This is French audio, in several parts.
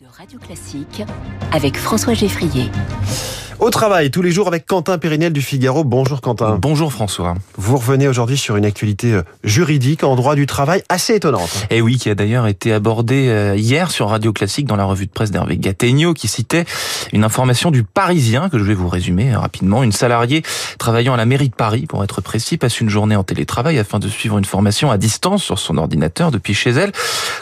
de Radio Classique avec François Geffrier. Au travail, tous les jours avec Quentin Périnel du Figaro. Bonjour Quentin. Bonjour François. Vous revenez aujourd'hui sur une actualité euh, juridique en droit du travail assez étonnante. Et eh oui, qui a d'ailleurs été abordée euh, hier sur Radio Classique dans la revue de presse d'Hervé Gattegno qui citait une information du Parisien que je vais vous résumer euh, rapidement. Une salariée travaillant à la mairie de Paris, pour être précis, passe une journée en télétravail afin de suivre une formation à distance sur son ordinateur depuis chez elle.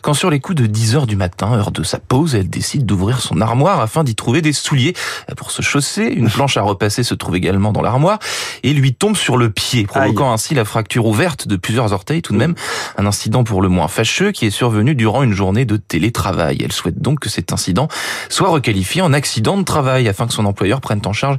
Quand sur les coups de 10 heures du matin, heure de sa pause, elle décide d'ouvrir son armoire afin d'y trouver des souliers pour se chausser une planche à repasser se trouve également dans l'armoire et lui tombe sur le pied, provoquant ainsi la fracture ouverte de plusieurs orteils tout de même. Un incident pour le moins fâcheux qui est survenu durant une journée de télétravail. Elle souhaite donc que cet incident soit requalifié en accident de travail afin que son employeur prenne en charge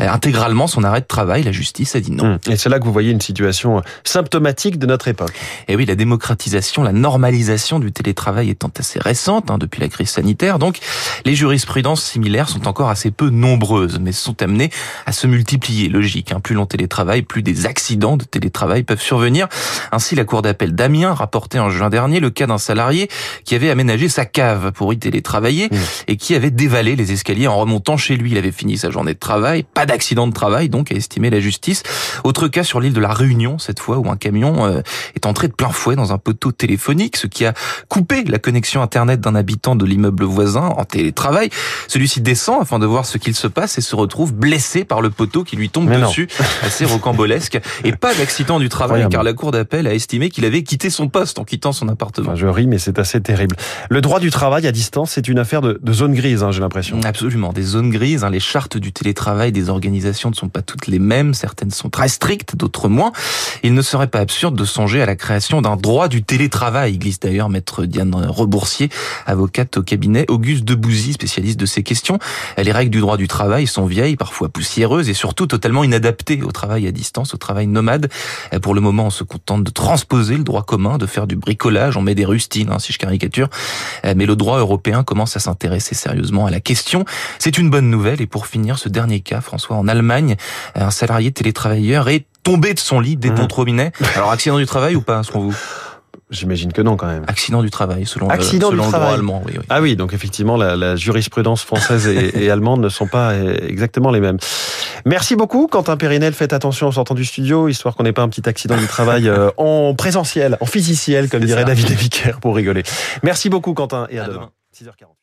euh, intégralement son arrêt de travail. La justice a dit non. Hum. Et c'est là que vous voyez une situation euh, symptomatique de notre époque. Et oui, la démocratisation, la normalisation du télétravail étant assez récente hein, depuis la crise sanitaire, donc les jurisprudences similaires sont encore assez peu nombreuses, mais sont amené à se multiplier. Logique, hein. plus l'on télétravaille, plus des accidents de télétravail peuvent survenir. Ainsi, la Cour d'appel d'Amiens rapportait en juin dernier le cas d'un salarié qui avait aménagé sa cave pour y télétravailler et qui avait dévalé les escaliers en remontant chez lui. Il avait fini sa journée de travail, pas d'accident de travail, donc a estimé la justice. Autre cas sur l'île de la Réunion, cette fois, où un camion euh, est entré de plein fouet dans un poteau téléphonique, ce qui a coupé la connexion Internet d'un habitant de l'immeuble voisin en télétravail. Celui-ci descend afin de voir ce qu'il se passe et se retrouve blessé par le poteau qui lui tombe dessus, assez rocambolesque. Et pas d'accident du travail, car la cour d'appel a estimé qu'il avait quitté son poste en quittant son appartement. je ris, mais c'est assez terrible. Le droit du travail à distance, c'est une affaire de, zone grise, hein, j'ai l'impression. Absolument, des zones grises. Hein. Les chartes du télétravail des organisations ne sont pas toutes les mêmes. Certaines sont très strictes, d'autres moins. Il ne serait pas absurde de songer à la création d'un droit du télétravail, glisse d'ailleurs maître Diane Reboursier, avocate au cabinet Auguste Debouzy, spécialiste de ces questions. Les règles du droit du travail sont vieilles, parfois poussiéreuse et surtout totalement inadaptée au travail à distance, au travail nomade. Pour le moment, on se contente de transposer le droit commun, de faire du bricolage, on met des rustines, hein, si je caricature. Mais le droit européen commence à s'intéresser sérieusement à la question. C'est une bonne nouvelle. Et pour finir, ce dernier cas, François, en Allemagne, un salarié télétravailleur est tombé de son lit, des mmh. robinet. Alors, accident du travail ou pas, selon vous? J'imagine que non, quand même. Accident du travail, selon, Accident le, selon le droit allemand. Oui, oui. Ah oui, donc effectivement, la, la jurisprudence française et, et, allemande ne sont pas euh, exactement les mêmes. Merci beaucoup, Quentin Périnel. Faites attention en sortant du studio, histoire qu'on n'ait pas un petit accident du travail euh, en présentiel, en physiciel, comme dirait David Vicaire, pour rigoler. Merci beaucoup, Quentin, et à, demain. 6h40.